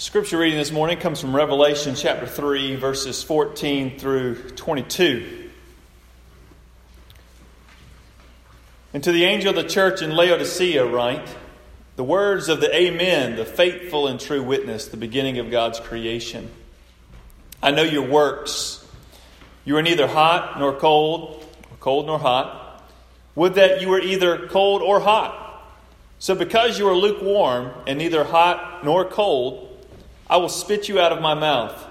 Scripture reading this morning comes from Revelation chapter 3, verses 14 through 22. And to the angel of the church in Laodicea, write the words of the Amen, the faithful and true witness, the beginning of God's creation. I know your works. You are neither hot nor cold, or cold nor hot. Would that you were either cold or hot. So, because you are lukewarm and neither hot nor cold, I will spit you out of my mouth.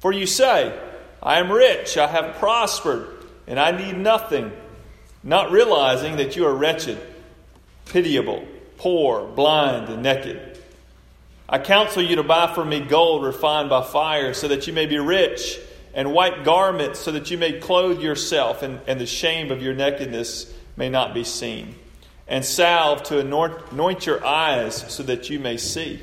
For you say, I am rich, I have prospered, and I need nothing, not realizing that you are wretched, pitiable, poor, blind, and naked. I counsel you to buy from me gold refined by fire, so that you may be rich, and white garments, so that you may clothe yourself, and, and the shame of your nakedness may not be seen, and salve to anoint, anoint your eyes, so that you may see.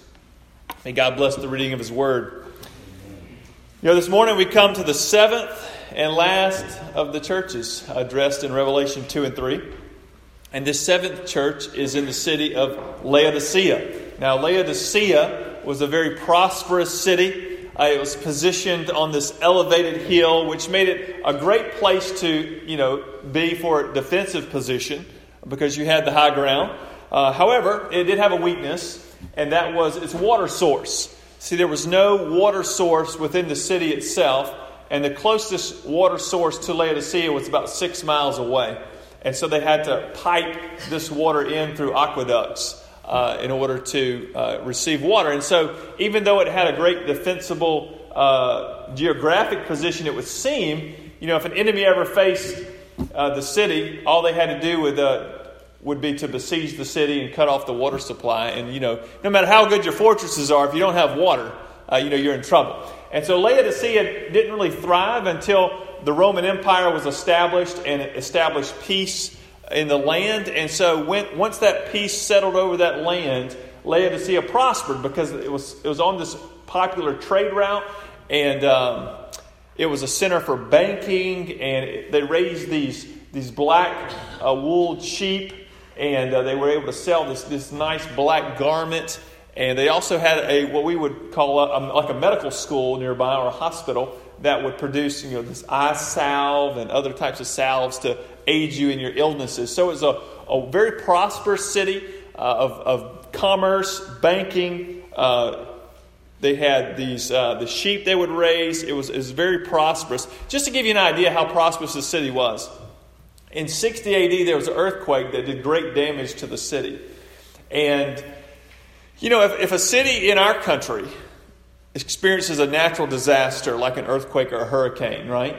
May God bless the reading of His Word. You know, this morning we come to the seventh and last of the churches addressed in Revelation 2 and 3. And this seventh church is in the city of Laodicea. Now, Laodicea was a very prosperous city. Uh, it was positioned on this elevated hill, which made it a great place to, you know, be for a defensive position because you had the high ground. Uh, however, it did have a weakness and that was its water source. See, there was no water source within the city itself, and the closest water source to Laodicea was about six miles away. And so they had to pipe this water in through aqueducts uh, in order to uh, receive water. And so, even though it had a great defensible uh, geographic position, it would seem, you know, if an enemy ever faced uh, the city, all they had to do with uh, would be to besiege the city and cut off the water supply. And, you know, no matter how good your fortresses are, if you don't have water, uh, you know, you're in trouble. And so Laodicea didn't really thrive until the Roman Empire was established and established peace in the land. And so when, once that peace settled over that land, Laodicea prospered because it was, it was on this popular trade route and um, it was a center for banking and they raised these, these black uh, wool sheep and uh, they were able to sell this, this nice black garment. And they also had a what we would call a, a, like a medical school nearby or a hospital that would produce you know this eye salve and other types of salves to aid you in your illnesses. So it was a, a very prosperous city uh, of, of commerce, banking. Uh, they had these uh, the sheep they would raise. It was, it was very prosperous. Just to give you an idea how prosperous the city was. In 60 AD, there was an earthquake that did great damage to the city. And, you know, if, if a city in our country experiences a natural disaster like an earthquake or a hurricane, right?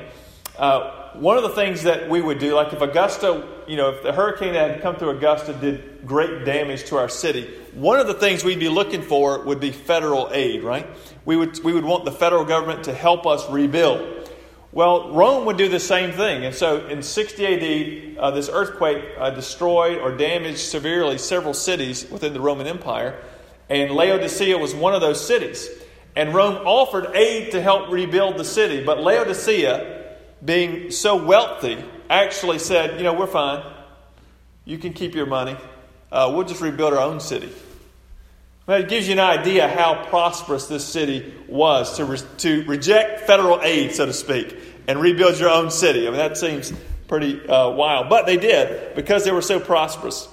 Uh, one of the things that we would do, like if Augusta, you know, if the hurricane that had come through Augusta did great damage to our city, one of the things we'd be looking for would be federal aid, right? We would, we would want the federal government to help us rebuild. Well, Rome would do the same thing. And so in 60 AD, uh, this earthquake uh, destroyed or damaged severely several cities within the Roman Empire. And Laodicea was one of those cities. And Rome offered aid to help rebuild the city. But Laodicea, being so wealthy, actually said, You know, we're fine. You can keep your money. Uh, we'll just rebuild our own city. It gives you an idea how prosperous this city was to, re- to reject federal aid, so to speak, and rebuild your own city. I mean, that seems pretty uh, wild. But they did because they were so prosperous.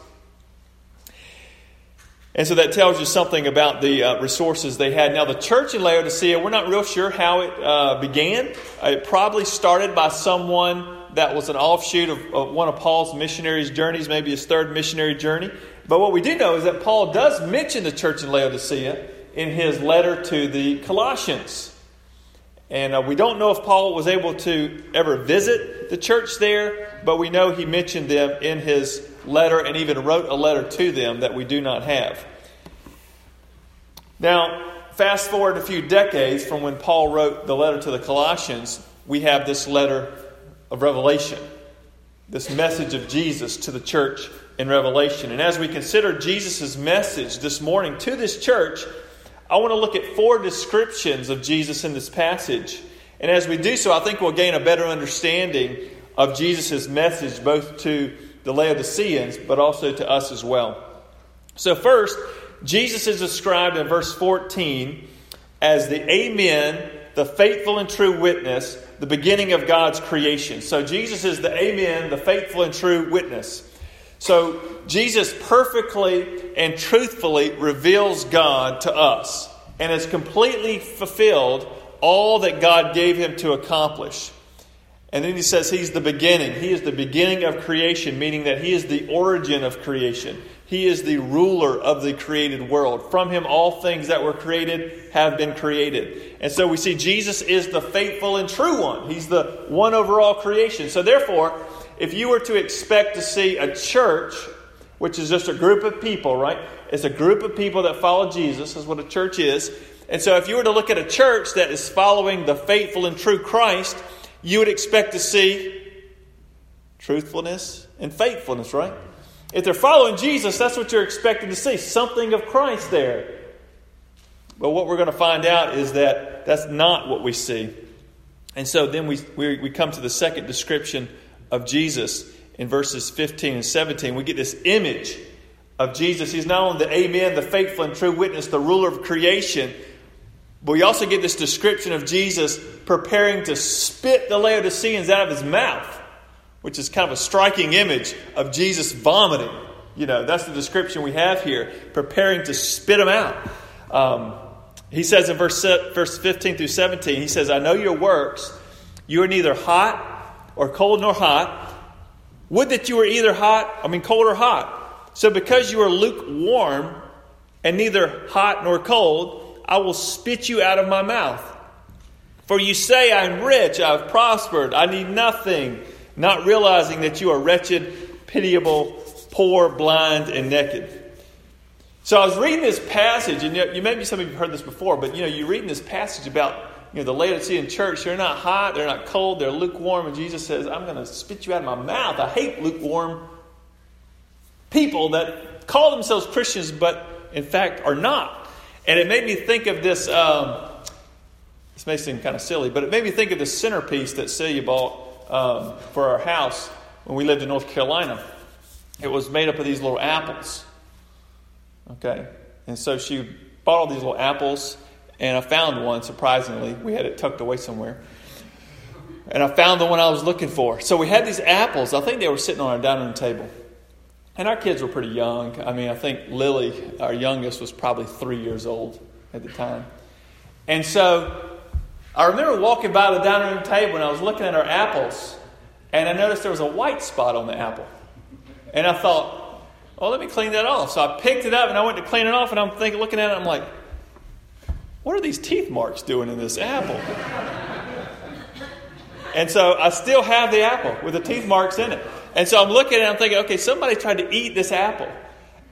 And so that tells you something about the uh, resources they had. Now, the church in Laodicea, we're not real sure how it uh, began. It probably started by someone that was an offshoot of, of one of Paul's missionaries' journeys, maybe his third missionary journey. But what we do know is that Paul does mention the church in Laodicea in his letter to the Colossians. And uh, we don't know if Paul was able to ever visit the church there, but we know he mentioned them in his letter and even wrote a letter to them that we do not have. Now, fast forward a few decades from when Paul wrote the letter to the Colossians, we have this letter of Revelation, this message of Jesus to the church in Revelation. And as we consider Jesus' message this morning to this church, I want to look at four descriptions of Jesus in this passage. And as we do so, I think we'll gain a better understanding of Jesus' message both to the Laodiceans, but also to us as well. So, first, Jesus is described in verse 14 as the Amen, the faithful and true witness, the beginning of God's creation. So, Jesus is the Amen, the faithful and true witness. So, Jesus perfectly and truthfully reveals God to us and has completely fulfilled all that God gave him to accomplish. And then he says he's the beginning. He is the beginning of creation, meaning that he is the origin of creation. He is the ruler of the created world. From him, all things that were created have been created. And so we see Jesus is the faithful and true one. He's the one over all creation. So, therefore, if you were to expect to see a church, which is just a group of people, right? It's a group of people that follow Jesus, is what a church is. And so, if you were to look at a church that is following the faithful and true Christ, you would expect to see truthfulness and faithfulness, right? If they're following Jesus, that's what you're expecting to see something of Christ there. But what we're going to find out is that that's not what we see. And so then we, we, we come to the second description of Jesus in verses 15 and 17. We get this image of Jesus. He's not only the Amen, the faithful and true witness, the ruler of creation, but we also get this description of Jesus preparing to spit the Laodiceans out of his mouth which is kind of a striking image of Jesus vomiting. You know, that's the description we have here, preparing to spit them out. Um, he says in verse, verse 15 through 17, he says, I know your works. You are neither hot or cold nor hot. Would that you were either hot, I mean, cold or hot. So because you are lukewarm and neither hot nor cold, I will spit you out of my mouth. For you say, I'm rich, I've prospered, I need nothing not realizing that you are wretched, pitiable, poor, blind, and naked. So I was reading this passage, and you, maybe some of you have heard this before, but you know, you're reading this passage about you know, the Laodicean church. They're not hot, they're not cold, they're lukewarm, and Jesus says, I'm going to spit you out of my mouth. I hate lukewarm people that call themselves Christians, but in fact are not. And it made me think of this. Um, this may seem kind of silly, but it made me think of the centerpiece that Celia bought um, for our house when we lived in North Carolina. It was made up of these little apples. Okay? And so she bought all these little apples, and I found one, surprisingly. We had it tucked away somewhere. And I found the one I was looking for. So we had these apples. I think they were sitting on our dining room table. And our kids were pretty young. I mean, I think Lily, our youngest, was probably three years old at the time. And so I remember walking by the dining room table and I was looking at our apples, and I noticed there was a white spot on the apple. And I thought, well, let me clean that off. So I picked it up and I went to clean it off, and I'm thinking, looking at it, I'm like, what are these teeth marks doing in this apple? and so I still have the apple with the teeth marks in it. And so I'm looking at it, I'm thinking, okay, somebody tried to eat this apple.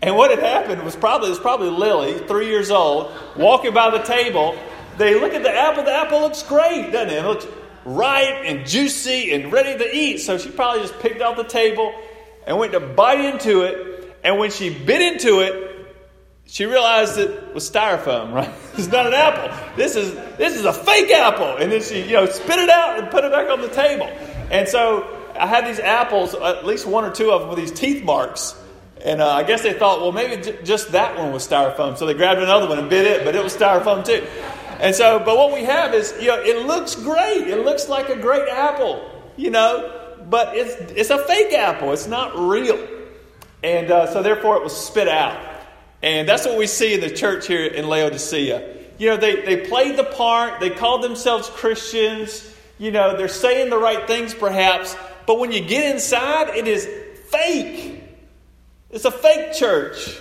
And what had happened was probably it was probably Lily, three years old, walking by the table, they look at the apple, the apple looks great, doesn't it? It looks ripe and juicy and ready to eat. So she probably just picked off the table and went to bite into it. And when she bit into it, she realized it was styrofoam, right? it's not an apple. This is this is a fake apple. And then she, you know, spit it out and put it back on the table. And so I had these apples, at least one or two of them with these teeth marks. And uh, I guess they thought, well, maybe j- just that one was styrofoam. So they grabbed another one and bit it, but it was styrofoam too. And so, but what we have is, you know, it looks great. It looks like a great apple, you know, but it's, it's a fake apple. It's not real. And uh, so, therefore, it was spit out. And that's what we see in the church here in Laodicea. You know, they, they played the part, they called themselves Christians, you know, they're saying the right things perhaps, but when you get inside, it is fake. It's a fake church.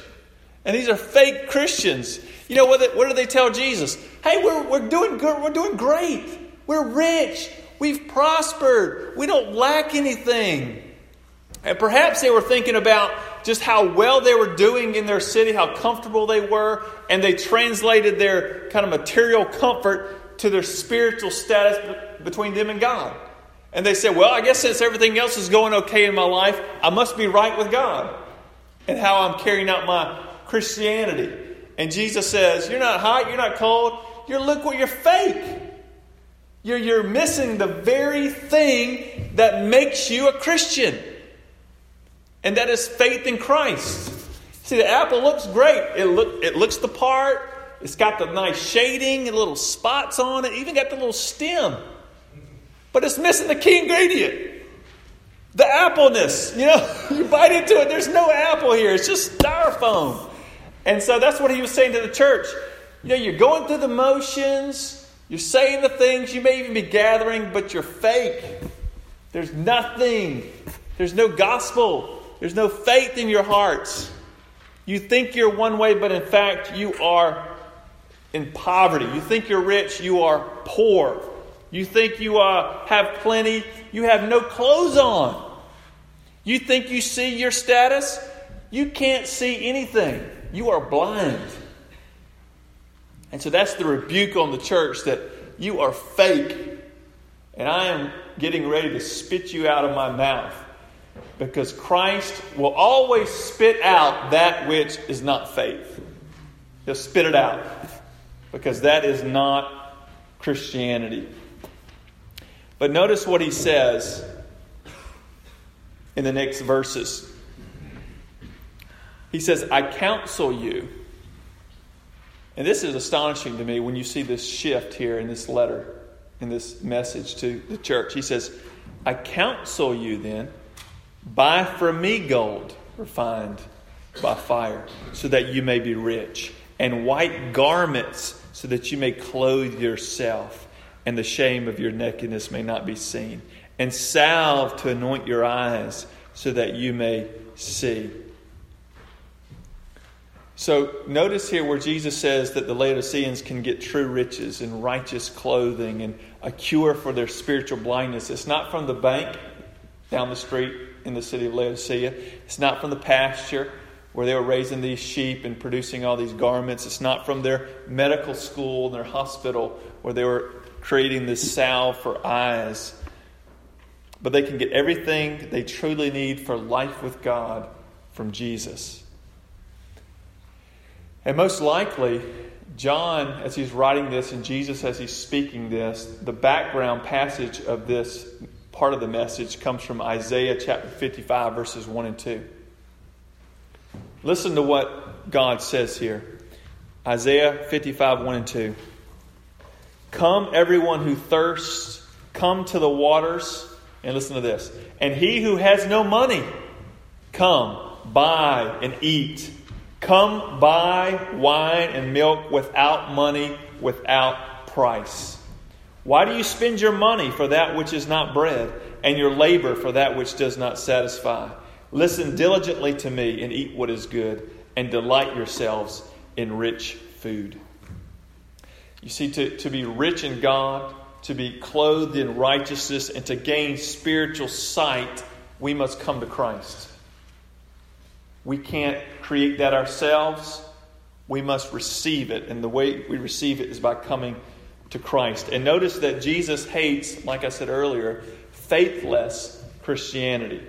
And these are fake Christians. You know what, what do they tell Jesus? Hey, we're, we're doing good. We're doing great. We're rich. We've prospered. We don't lack anything. And perhaps they were thinking about just how well they were doing in their city, how comfortable they were, and they translated their kind of material comfort to their spiritual status between them and God. And they said, Well, I guess since everything else is going okay in my life, I must be right with God and how I'm carrying out my Christianity. And Jesus says, You're not hot, you're not cold, you're lukewarm, you're fake. You're, you're missing the very thing that makes you a Christian. And that is faith in Christ. See, the apple looks great. It, look, it looks the part. It's got the nice shading and little spots on it, even got the little stem. But it's missing the key ingredient the appleness. You know, you bite into it, there's no apple here, it's just styrofoam. And so that's what he was saying to the church. You know, you're going through the motions, you're saying the things, you may even be gathering, but you're fake. There's nothing, there's no gospel, there's no faith in your hearts. You think you're one way, but in fact, you are in poverty. You think you're rich, you are poor. You think you uh, have plenty, you have no clothes on. You think you see your status, you can't see anything. You are blind. And so that's the rebuke on the church that you are fake. And I am getting ready to spit you out of my mouth because Christ will always spit out that which is not faith. He'll spit it out because that is not Christianity. But notice what he says in the next verses. He says, I counsel you. And this is astonishing to me when you see this shift here in this letter, in this message to the church. He says, I counsel you then, buy from me gold refined by fire, so that you may be rich, and white garments, so that you may clothe yourself, and the shame of your nakedness may not be seen, and salve to anoint your eyes, so that you may see. So notice here where Jesus says that the Laodiceans can get true riches and righteous clothing and a cure for their spiritual blindness. It's not from the bank down the street in the city of Laodicea. It's not from the pasture where they were raising these sheep and producing all these garments. It's not from their medical school and their hospital where they were creating this salve for eyes. But they can get everything they truly need for life with God from Jesus. And most likely, John, as he's writing this, and Jesus, as he's speaking this, the background passage of this part of the message comes from Isaiah chapter 55, verses 1 and 2. Listen to what God says here Isaiah 55, 1 and 2. Come, everyone who thirsts, come to the waters. And listen to this. And he who has no money, come, buy and eat. Come buy wine and milk without money, without price. Why do you spend your money for that which is not bread, and your labor for that which does not satisfy? Listen diligently to me and eat what is good, and delight yourselves in rich food. You see, to, to be rich in God, to be clothed in righteousness, and to gain spiritual sight, we must come to Christ. We can't create that ourselves. We must receive it. And the way we receive it is by coming to Christ. And notice that Jesus hates, like I said earlier, faithless Christianity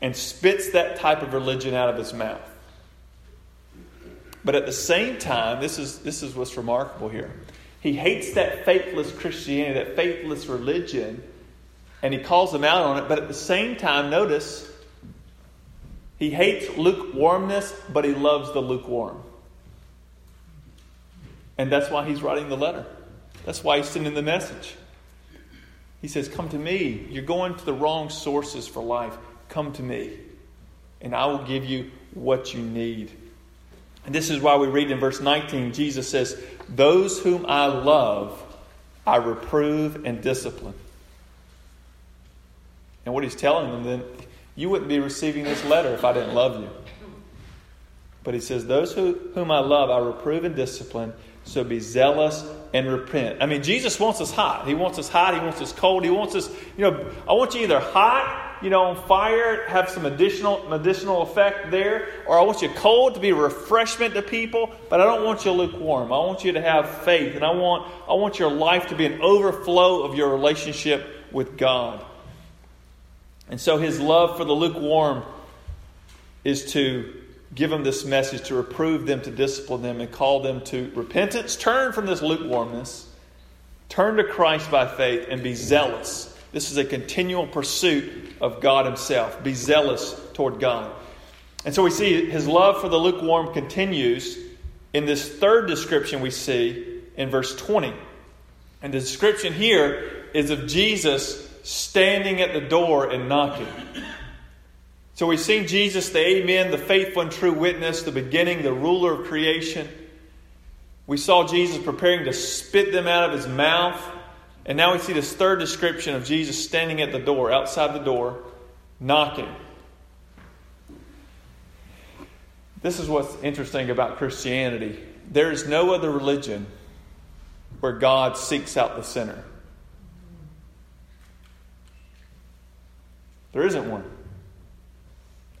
and spits that type of religion out of his mouth. But at the same time, this is, this is what's remarkable here. He hates that faithless Christianity, that faithless religion, and he calls them out on it. But at the same time, notice he hates lukewarmness, but he loves the lukewarm. And that's why he's writing the letter. That's why he's sending the message. He says, Come to me. You're going to the wrong sources for life. Come to me, and I will give you what you need. And this is why we read in verse 19 Jesus says, Those whom I love, I reprove and discipline. And what he's telling them then, you wouldn't be receiving this letter if I didn't love you. But he says, Those who, whom I love, I reprove and discipline, so be zealous and repent. I mean, Jesus wants us hot. He wants us hot. He wants us cold. He wants us, you know, I want you either hot you know, on fire, have some additional medicinal effect there, or I want you cold to be a refreshment to people, but I don't want you lukewarm. I want you to have faith, and I want I want your life to be an overflow of your relationship with God. And so his love for the lukewarm is to give them this message, to reprove them, to discipline them, and call them to repentance. Turn from this lukewarmness, turn to Christ by faith, and be zealous. This is a continual pursuit of God Himself. Be zealous toward God. And so we see his love for the lukewarm continues in this third description we see in verse 20. And the description here is of Jesus standing at the door and knocking. So we've seen Jesus, the Amen, the faithful and true witness, the beginning, the ruler of creation. We saw Jesus preparing to spit them out of his mouth. And now we see this third description of Jesus standing at the door, outside the door, knocking. This is what's interesting about Christianity. There is no other religion where God seeks out the sinner. There isn't one.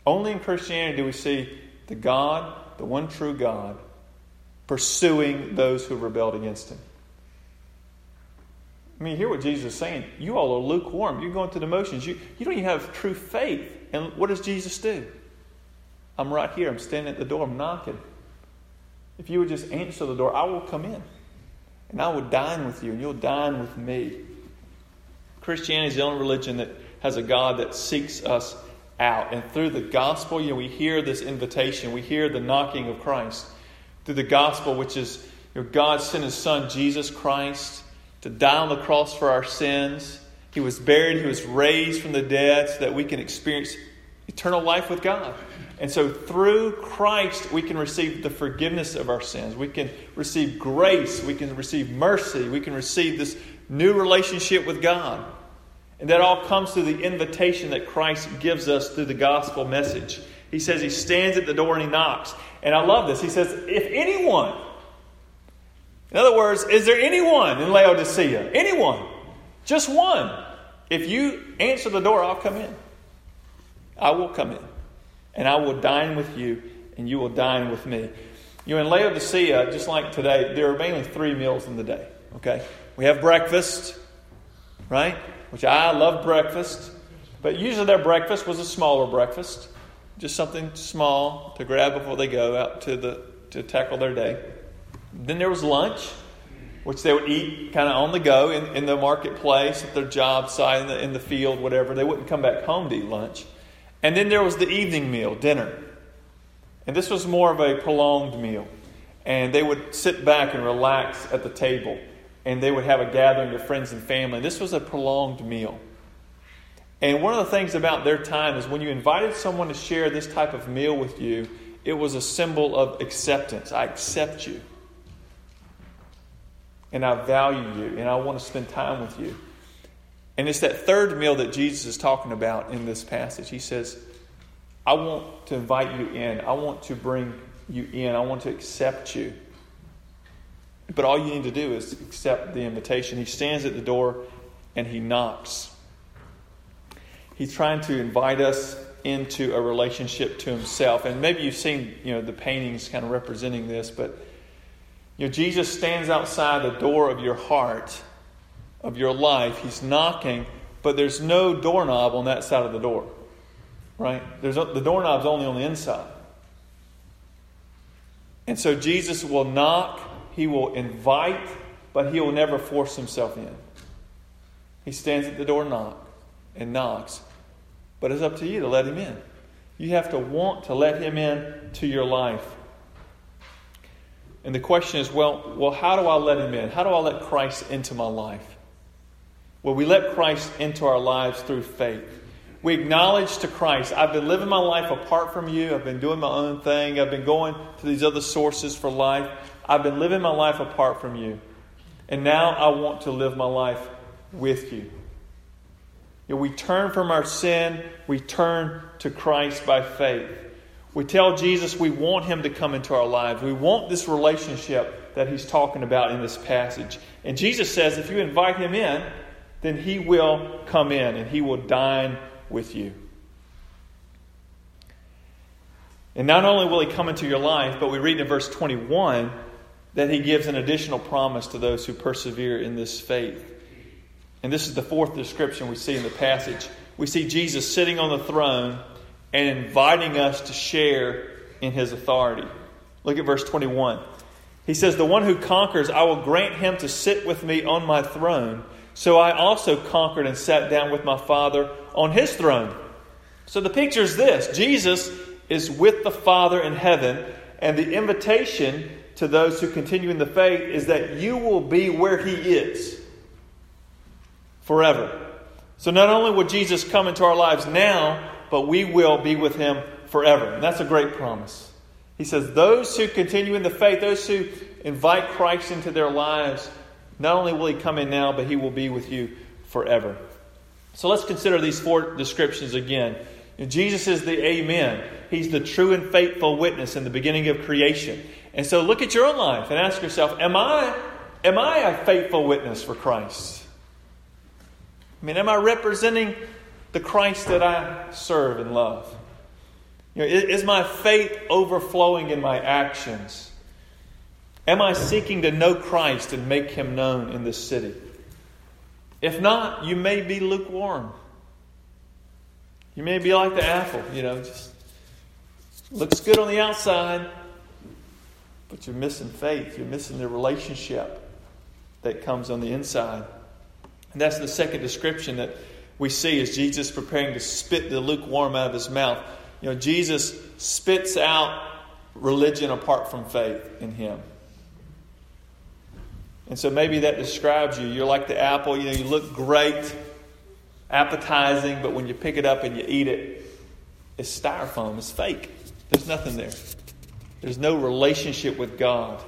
Only in Christianity do we see the God, the one true God, pursuing those who rebelled against him. I mean, hear what Jesus is saying. You all are lukewarm. You're going through the motions. You, you don't even have true faith. And what does Jesus do? I'm right here. I'm standing at the door. I'm knocking. If you would just answer the door, I will come in. And I will dine with you, and you'll dine with me. Christianity is the only religion that has a God that seeks us out. And through the gospel, you know, we hear this invitation, we hear the knocking of Christ. Through the gospel, which is you know, God sent his son, Jesus Christ, to die on the cross for our sins. He was buried, he was raised from the dead so that we can experience eternal life with God. And so through Christ, we can receive the forgiveness of our sins. We can receive grace. We can receive mercy. We can receive this new relationship with God. And that all comes through the invitation that Christ gives us through the gospel message. He says he stands at the door and he knocks. And I love this. He says, if anyone, in other words, is there anyone in Laodicea? Anyone? Just one. If you answer the door, I'll come in. I will come in. And I will dine with you, and you will dine with me. You know, in Laodicea, just like today, there are mainly three meals in the day. Okay? We have breakfast, right? which I love breakfast, but usually their breakfast was a smaller breakfast, just something small to grab before they go out to the to tackle their day. Then there was lunch, which they would eat kind of on the go in, in the marketplace, at their job site, in the, in the field, whatever. They wouldn't come back home to eat lunch. And then there was the evening meal, dinner. And this was more of a prolonged meal. And they would sit back and relax at the table and they would have a gathering of friends and family. This was a prolonged meal. And one of the things about their time is when you invited someone to share this type of meal with you, it was a symbol of acceptance. I accept you. And I value you. And I want to spend time with you. And it's that third meal that Jesus is talking about in this passage. He says, I want to invite you in. I want to bring you in. I want to accept you. But all you need to do is accept the invitation. He stands at the door and he knocks. He's trying to invite us into a relationship to himself. And maybe you've seen, you know, the paintings kind of representing this, but you know, Jesus stands outside the door of your heart, of your life. He's knocking, but there's no doorknob on that side of the door. Right? There's the doorknob's only on the inside. And so Jesus will knock he will invite, but he will never force himself in. He stands at the door knock and knocks. But it's up to you to let him in. You have to want to let him in to your life. And the question is, well, well, how do I let him in? How do I let Christ into my life? Well, we let Christ into our lives through faith. We acknowledge to Christ, I've been living my life apart from you. I've been doing my own thing. I've been going to these other sources for life. I've been living my life apart from you. And now I want to live my life with you. you know, we turn from our sin, we turn to Christ by faith. We tell Jesus we want him to come into our lives. We want this relationship that he's talking about in this passage. And Jesus says if you invite him in, then he will come in and he will dine with you. And not only will he come into your life, but we read in verse 21 that he gives an additional promise to those who persevere in this faith. And this is the fourth description we see in the passage. We see Jesus sitting on the throne and inviting us to share in his authority. Look at verse 21. He says, The one who conquers, I will grant him to sit with me on my throne. So I also conquered and sat down with my Father on his throne. So the picture is this Jesus is with the Father in heaven, and the invitation to those who continue in the faith is that you will be where he is forever. So not only will Jesus come into our lives now, but we will be with him forever. And that's a great promise. He says, Those who continue in the faith, those who invite Christ into their lives, not only will he come in now, but he will be with you forever. So let's consider these four descriptions again. Jesus is the Amen. He's the true and faithful witness in the beginning of creation. And so look at your own life and ask yourself, am I, am I a faithful witness for Christ? I mean, am I representing the Christ that I serve and love? You know, is my faith overflowing in my actions? Am I seeking to know Christ and make him known in this city? If not, you may be lukewarm. You may be like the apple, you know, just looks good on the outside, but you're missing faith. You're missing the relationship that comes on the inside. And that's the second description that we see is Jesus preparing to spit the lukewarm out of his mouth. You know, Jesus spits out religion apart from faith in him. And so maybe that describes you. You're like the apple, you know, you look great, appetizing, but when you pick it up and you eat it, it's styrofoam, it's fake. There's nothing there. There's no relationship with God.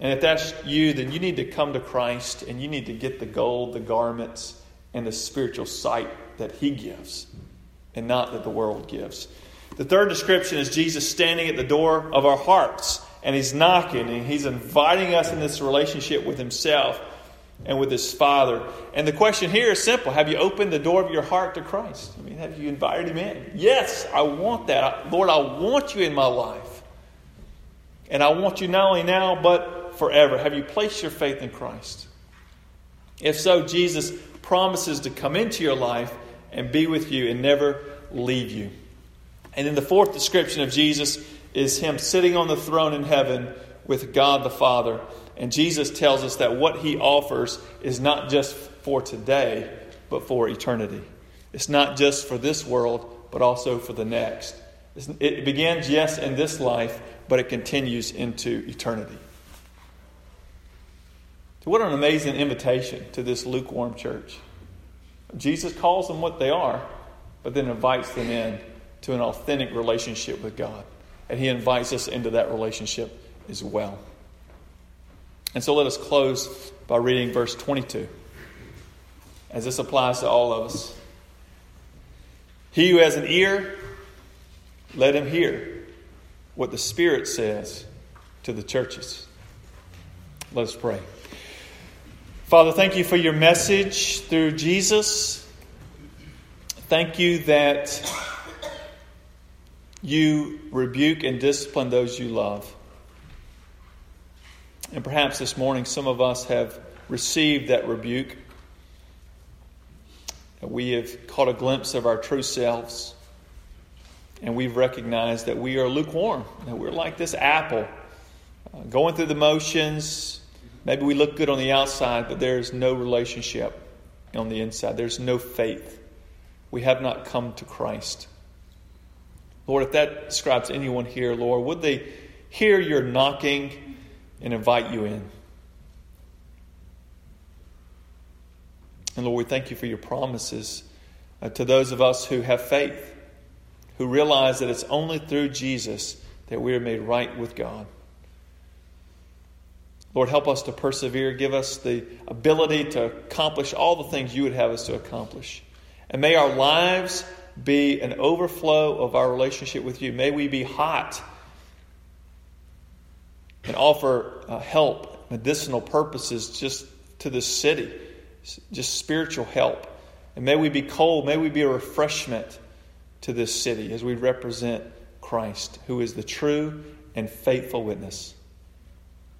And if that's you, then you need to come to Christ and you need to get the gold, the garments, and the spiritual sight that He gives, and not that the world gives. The third description is Jesus standing at the door of our hearts, and He's knocking, and He's inviting us in this relationship with Himself and with His Father. And the question here is simple Have you opened the door of your heart to Christ? I mean, have you invited Him in? Yes, I want that. Lord, I want you in my life. And I want you not only now, but forever. Have you placed your faith in Christ? If so, Jesus promises to come into your life and be with you and never leave you. And then the fourth description of Jesus is him sitting on the throne in heaven with God the Father. And Jesus tells us that what he offers is not just for today, but for eternity. It's not just for this world, but also for the next. It begins, yes, in this life, but it continues into eternity. What an amazing invitation to this lukewarm church. Jesus calls them what they are, but then invites them in to an authentic relationship with God. And he invites us into that relationship as well. And so let us close by reading verse 22, as this applies to all of us. He who has an ear, let him hear what the Spirit says to the churches. Let us pray. Father, thank you for your message through Jesus. Thank you that you rebuke and discipline those you love. And perhaps this morning some of us have received that rebuke. We have caught a glimpse of our true selves. And we've recognized that we are lukewarm, that we're like this apple, uh, going through the motions. Maybe we look good on the outside, but there's no relationship on the inside. There's no faith. We have not come to Christ. Lord, if that describes anyone here, Lord, would they hear your knocking and invite you in? And Lord, we thank you for your promises uh, to those of us who have faith, who realize that it's only through Jesus that we are made right with God. Lord, help us to persevere. Give us the ability to accomplish all the things you would have us to accomplish. And may our lives be an overflow of our relationship with you. May we be hot and offer uh, help, medicinal purposes just to this city, just spiritual help And may we be cold, may we be a refreshment to this city as we represent Christ, who is the true and faithful witness.